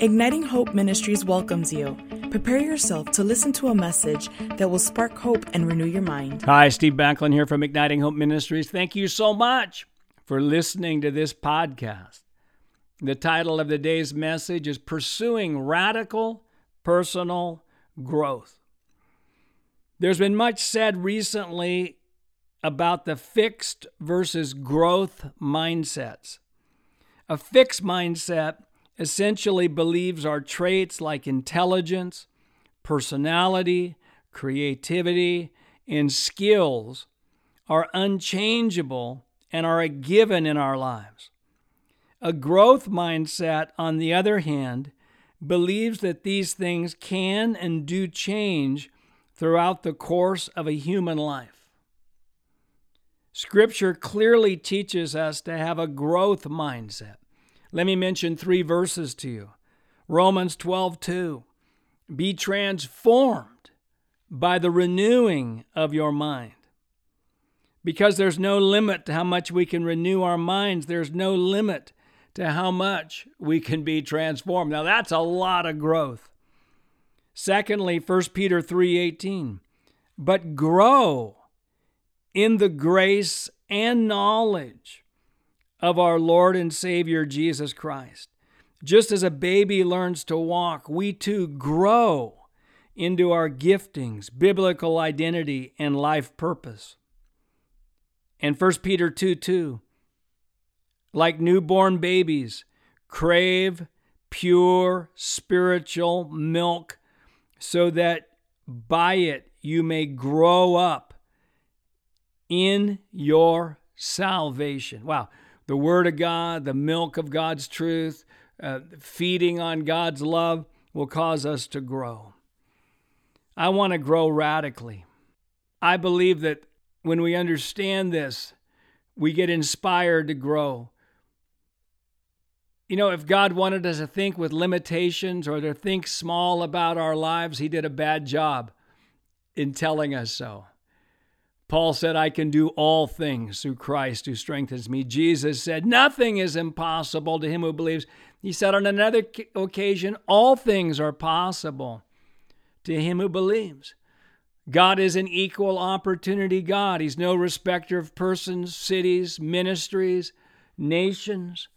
Igniting Hope Ministries welcomes you. Prepare yourself to listen to a message that will spark hope and renew your mind. Hi, Steve Backlund here from Igniting Hope Ministries. Thank you so much for listening to this podcast. The title of the day's message is Pursuing Radical Personal Growth. There's been much said recently about the fixed versus growth mindsets. A fixed mindset essentially believes our traits like intelligence, personality, creativity, and skills are unchangeable and are a given in our lives. A growth mindset, on the other hand, believes that these things can and do change throughout the course of a human life. Scripture clearly teaches us to have a growth mindset. Let me mention three verses to you. Romans 12, 2. Be transformed by the renewing of your mind. Because there's no limit to how much we can renew our minds, there's no limit to how much we can be transformed. Now that's a lot of growth. Secondly, 1 Peter 3:18. But grow in the grace and knowledge of our Lord and Savior Jesus Christ. Just as a baby learns to walk, we too grow into our giftings, biblical identity, and life purpose. And 1 Peter 2 2, like newborn babies, crave pure spiritual milk so that by it you may grow up in your salvation. Wow the Word of God, the milk of God's truth, uh, feeding on God's love will cause us to grow. I want to grow radically. I believe that when we understand this, we get inspired to grow. You know, if God wanted us to think with limitations or to think small about our lives, He did a bad job in telling us so. Paul said, I can do all things through Christ who strengthens me. Jesus said, Nothing is impossible to him who believes. He said on another occasion, All things are possible to him who believes. God is an equal opportunity God. He's no respecter of persons, cities, ministries, nations.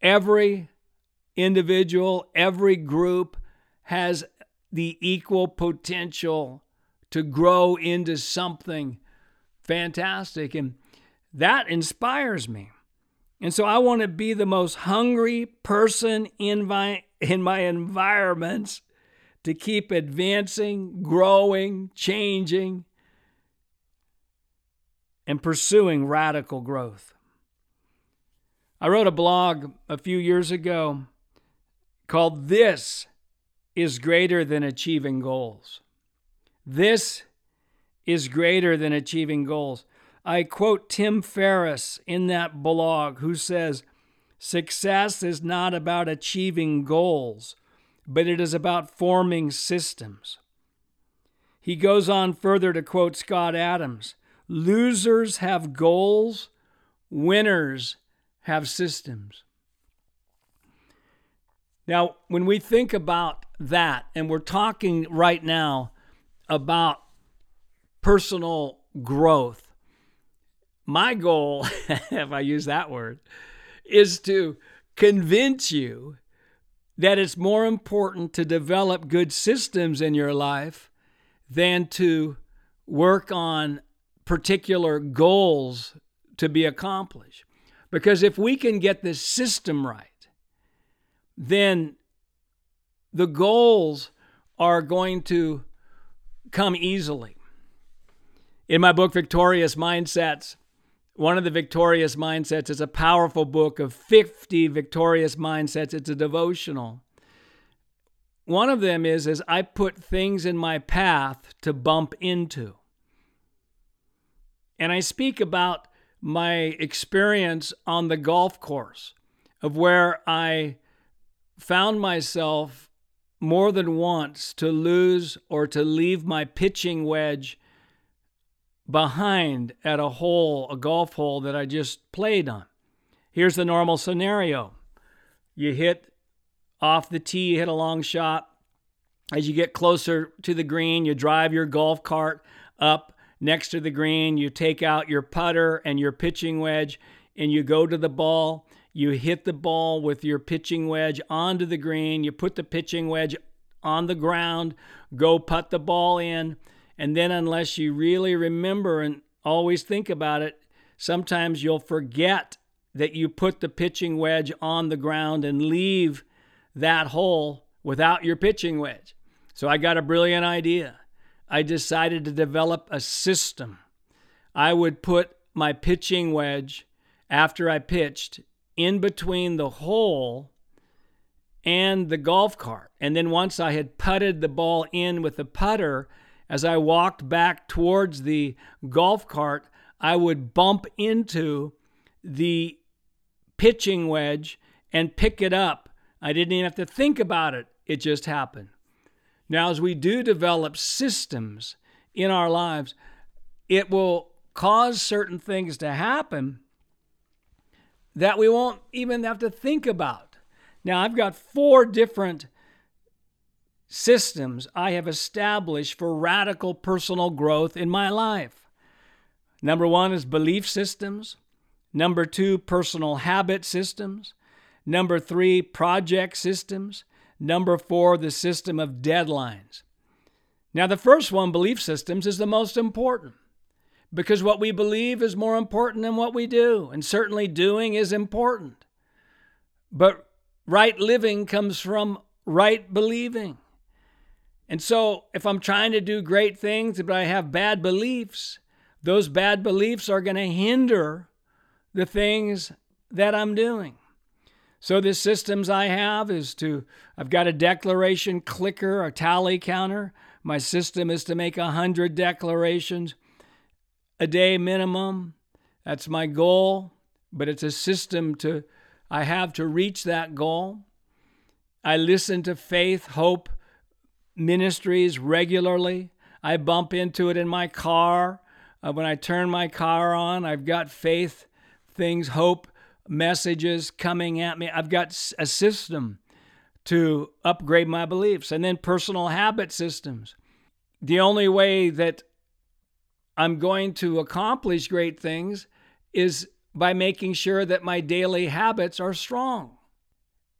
Every individual, every group has the equal potential to grow into something fantastic. And that inspires me. And so I want to be the most hungry person in my, in my environments to keep advancing, growing, changing, and pursuing radical growth. I wrote a blog a few years ago called This is Greater Than Achieving Goals. This is greater than achieving goals. I quote Tim Ferriss in that blog who says, Success is not about achieving goals, but it is about forming systems. He goes on further to quote Scott Adams Losers have goals, winners have systems. Now, when we think about that, and we're talking right now about personal growth. My goal, if I use that word, is to convince you that it's more important to develop good systems in your life than to work on particular goals to be accomplished. Because if we can get this system right, then the goals are going to come easily. In my book, Victorious Mindsets, one of the victorious mindsets is a powerful book of 50 victorious mindsets. It's a devotional. One of them is, is I put things in my path to bump into. And I speak about my experience on the golf course of where I found myself more than once to lose or to leave my pitching wedge behind at a hole, a golf hole that I just played on. Here's the normal scenario you hit off the tee, hit a long shot. As you get closer to the green, you drive your golf cart up next to the green. You take out your putter and your pitching wedge, and you go to the ball. You hit the ball with your pitching wedge onto the green. You put the pitching wedge on the ground, go put the ball in. And then, unless you really remember and always think about it, sometimes you'll forget that you put the pitching wedge on the ground and leave that hole without your pitching wedge. So I got a brilliant idea. I decided to develop a system. I would put my pitching wedge after I pitched in between the hole and the golf cart. And then once I had putted the ball in with the putter, as I walked back towards the golf cart, I would bump into the pitching wedge and pick it up. I didn't even have to think about it, it just happened. Now, as we do develop systems in our lives, it will cause certain things to happen that we won't even have to think about. Now, I've got four different systems I have established for radical personal growth in my life. Number one is belief systems. Number two, personal habit systems. Number three, project systems. Number four, the system of deadlines. Now, the first one, belief systems, is the most important because what we believe is more important than what we do, and certainly doing is important. But right living comes from right believing. And so, if I'm trying to do great things, but I have bad beliefs, those bad beliefs are going to hinder the things that I'm doing. So the systems I have is to I've got a declaration clicker, a tally counter. My system is to make 100 declarations a day minimum. That's my goal, but it's a system to I have to reach that goal. I listen to faith, hope ministries regularly. I bump into it in my car. Uh, when I turn my car on, I've got faith things, hope messages coming at me. I've got a system to upgrade my beliefs and then personal habit systems. The only way that I'm going to accomplish great things is by making sure that my daily habits are strong.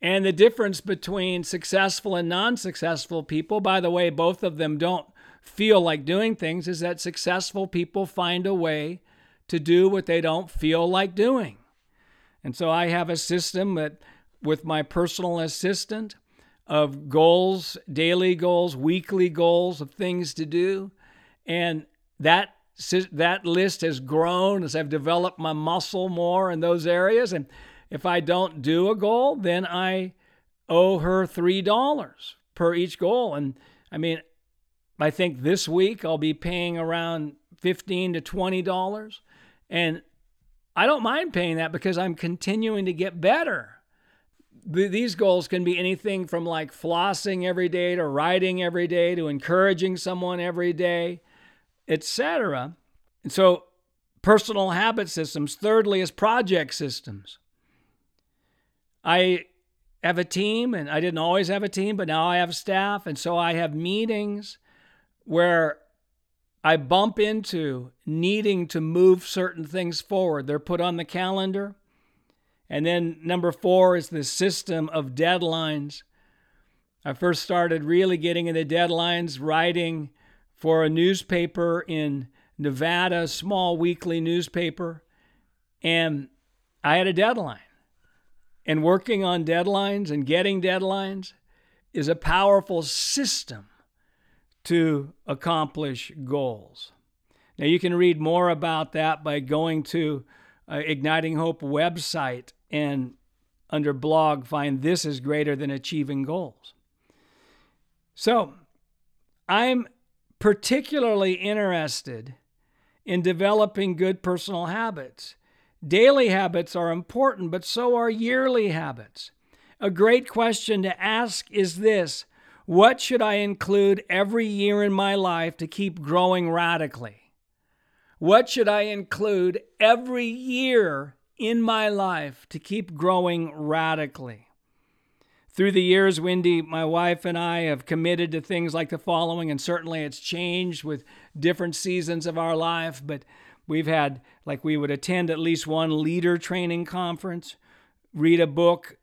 And the difference between successful and non successful people, by the way, both of them don't feel like doing things, is that successful people find a way to do what they don't feel like doing. And so I have a system that, with my personal assistant, of goals, daily goals, weekly goals of things to do. And that that list has grown as I've developed my muscle more in those areas. And if I don't do a goal, then I owe her $3 per each goal. And I mean, I think this week I'll be paying around 15 to $20. And I don't mind paying that because I'm continuing to get better. These goals can be anything from like flossing every day to writing every day to encouraging someone every day, etc. And so, personal habit systems. Thirdly, is project systems. I have a team, and I didn't always have a team, but now I have staff. And so I have meetings where I bump into needing to move certain things forward. They're put on the calendar. And then number four is the system of deadlines. I first started really getting into deadlines writing for a newspaper in Nevada, small weekly newspaper. And I had a deadline. And working on deadlines and getting deadlines is a powerful system to accomplish goals. Now, you can read more about that by going to uh, Igniting Hope website and under blog find this is greater than achieving goals. So, I'm particularly interested in developing good personal habits. Daily habits are important, but so are yearly habits. A great question to ask is this what should I include every year in my life to keep growing radically? What should I include every year in my life to keep growing radically? Through the years, Wendy, my wife, and I have committed to things like the following, and certainly it's changed with different seasons of our life, but we've had, like, we would attend at least one leader training conference, read a book,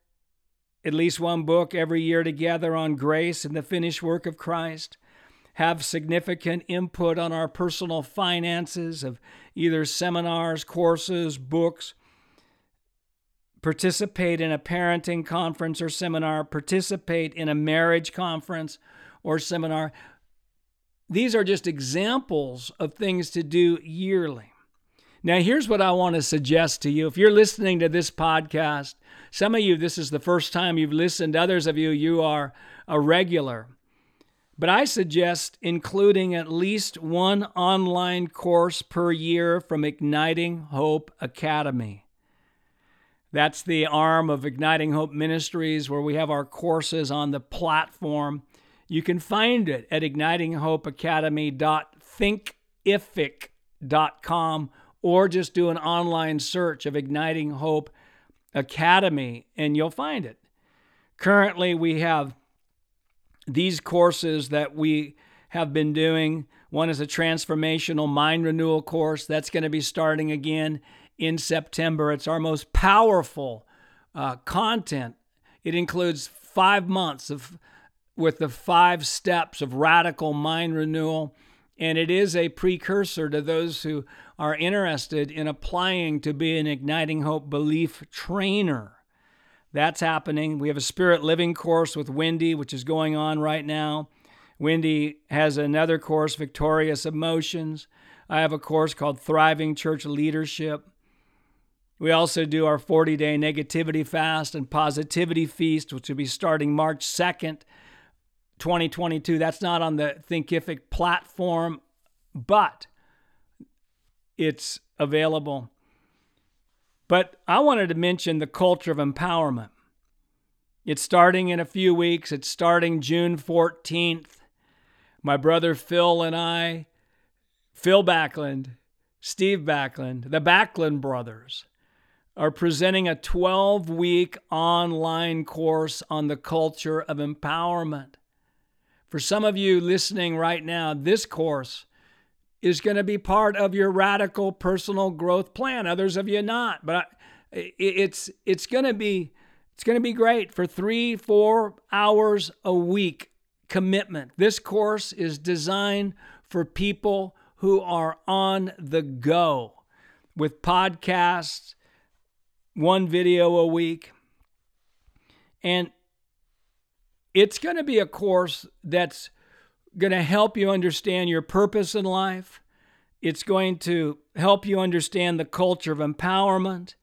at least one book every year together on grace and the finished work of Christ, have significant input on our personal finances of either seminars, courses, books participate in a parenting conference or seminar, participate in a marriage conference or seminar. These are just examples of things to do yearly. Now, here's what I want to suggest to you. If you're listening to this podcast, some of you, this is the first time you've listened, others of you, you are a regular. But I suggest including at least one online course per year from Igniting Hope Academy. That's the arm of Igniting Hope Ministries where we have our courses on the platform. You can find it at ignitinghopeacademy.thinkific.com or just do an online search of Igniting Hope Academy and you'll find it. Currently, we have these courses that we have been doing. One is a transformational mind renewal course that's going to be starting again in September. It's our most powerful uh, content. It includes five months of with the five steps of radical mind renewal, and it is a precursor to those who are interested in applying to be an igniting hope belief trainer. That's happening. We have a spirit living course with Wendy, which is going on right now. Wendy has another course, Victorious Emotions. I have a course called Thriving Church Leadership. We also do our 40 day negativity fast and positivity feast, which will be starting March 2nd, 2022. That's not on the Thinkific platform, but it's available. But I wanted to mention the culture of empowerment. It's starting in a few weeks, it's starting June 14th. My brother Phil and I, Phil Backlund, Steve Backlund, the Backlund brothers, are presenting a 12 week online course on the culture of empowerment. For some of you listening right now, this course is going to be part of your radical personal growth plan. Others of you not, but it's it's going to be it's going to be great for 3 4 hours a week commitment. This course is designed for people who are on the go with podcasts one video a week. And it's going to be a course that's going to help you understand your purpose in life. It's going to help you understand the culture of empowerment.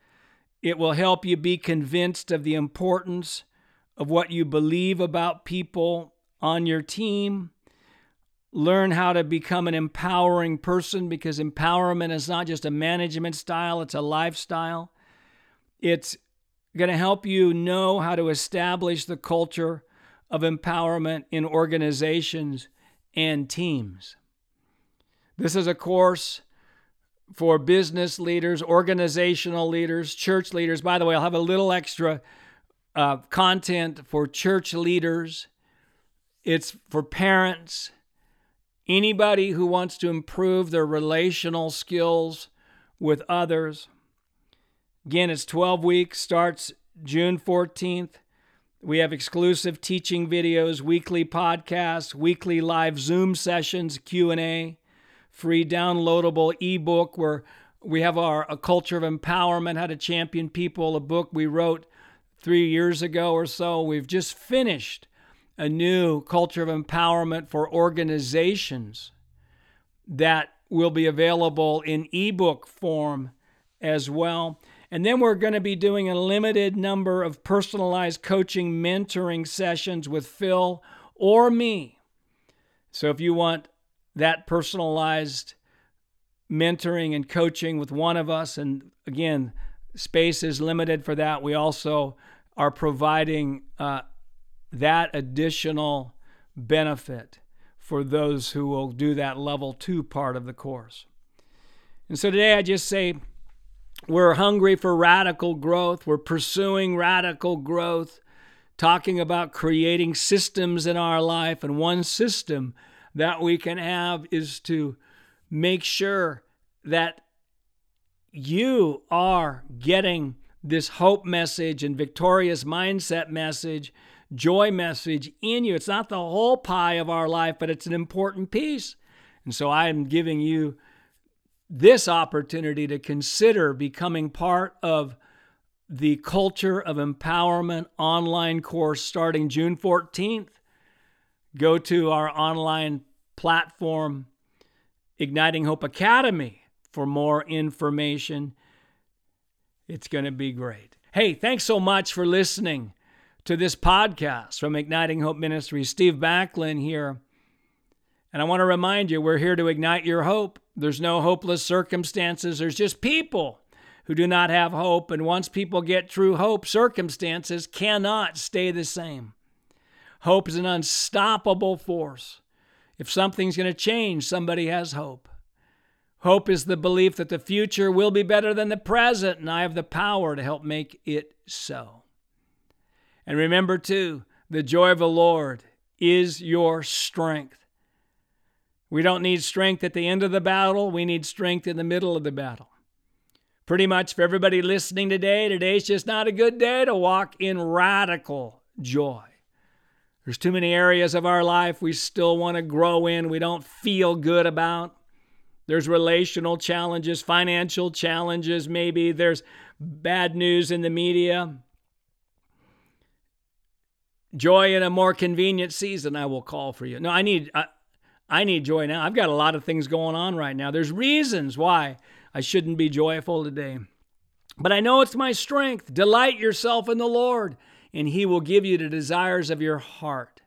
It will help you be convinced of the importance of what you believe about people on your team. Learn how to become an empowering person because empowerment is not just a management style, it's a lifestyle. It's going to help you know how to establish the culture of empowerment in organizations and teams. This is a course for business leaders, organizational leaders, church leaders. By the way, I'll have a little extra uh, content for church leaders. It's for parents, anybody who wants to improve their relational skills with others. Again, it's 12 weeks, starts June 14th. We have exclusive teaching videos, weekly podcasts, weekly live Zoom sessions, Q&A, free downloadable ebook where we have our A Culture of Empowerment, How to Champion People, a book we wrote 3 years ago or so. We've just finished a new Culture of Empowerment for organizations that will be available in ebook form as well. And then we're going to be doing a limited number of personalized coaching mentoring sessions with Phil or me. So if you want that personalized mentoring and coaching with one of us, and again, space is limited for that, we also are providing uh, that additional benefit for those who will do that level two part of the course. And so today I just say, we're hungry for radical growth. We're pursuing radical growth talking about creating systems in our life. And one system that we can have is to make sure that you are getting this hope message and victorious mindset message, joy message in you. It's not the whole pie of our life, but it's an important piece. And so I am giving you this opportunity to consider becoming part of the Culture of Empowerment online course starting June 14th. Go to our online platform, Igniting Hope Academy, for more information. It's going to be great. Hey, thanks so much for listening to this podcast from Igniting Hope Ministries. Steve Backlund here. And I want to remind you, we're here to ignite your hope. There's no hopeless circumstances, there's just people who do not have hope. And once people get true hope, circumstances cannot stay the same. Hope is an unstoppable force. If something's going to change, somebody has hope. Hope is the belief that the future will be better than the present, and I have the power to help make it so. And remember, too, the joy of the Lord is your strength. We don't need strength at the end of the battle, we need strength in the middle of the battle. Pretty much for everybody listening today, today's just not a good day to walk in radical joy. There's too many areas of our life we still want to grow in, we don't feel good about. There's relational challenges, financial challenges, maybe. There's bad news in the media. Joy in a more convenient season, I will call for you. No, I need. I need joy now. I've got a lot of things going on right now. There's reasons why I shouldn't be joyful today. But I know it's my strength. Delight yourself in the Lord, and He will give you the desires of your heart.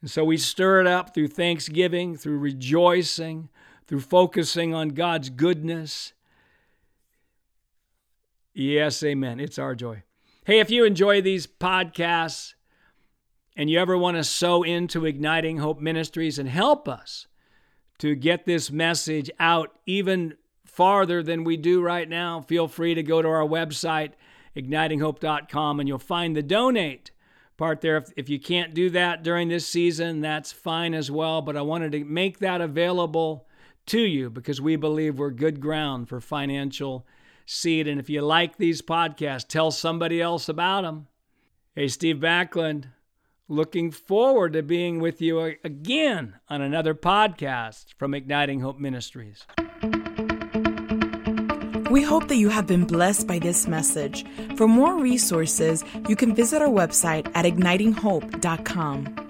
And so we stir it up through thanksgiving, through rejoicing, through focusing on God's goodness. Yes, amen. It's our joy. Hey, if you enjoy these podcasts, and you ever want to sow into Igniting Hope Ministries and help us to get this message out even farther than we do right now, feel free to go to our website, ignitinghope.com, and you'll find the donate part there. If, if you can't do that during this season, that's fine as well. But I wanted to make that available to you because we believe we're good ground for financial seed. And if you like these podcasts, tell somebody else about them. Hey, Steve Backlund, Looking forward to being with you again on another podcast from Igniting Hope Ministries. We hope that you have been blessed by this message. For more resources, you can visit our website at ignitinghope.com.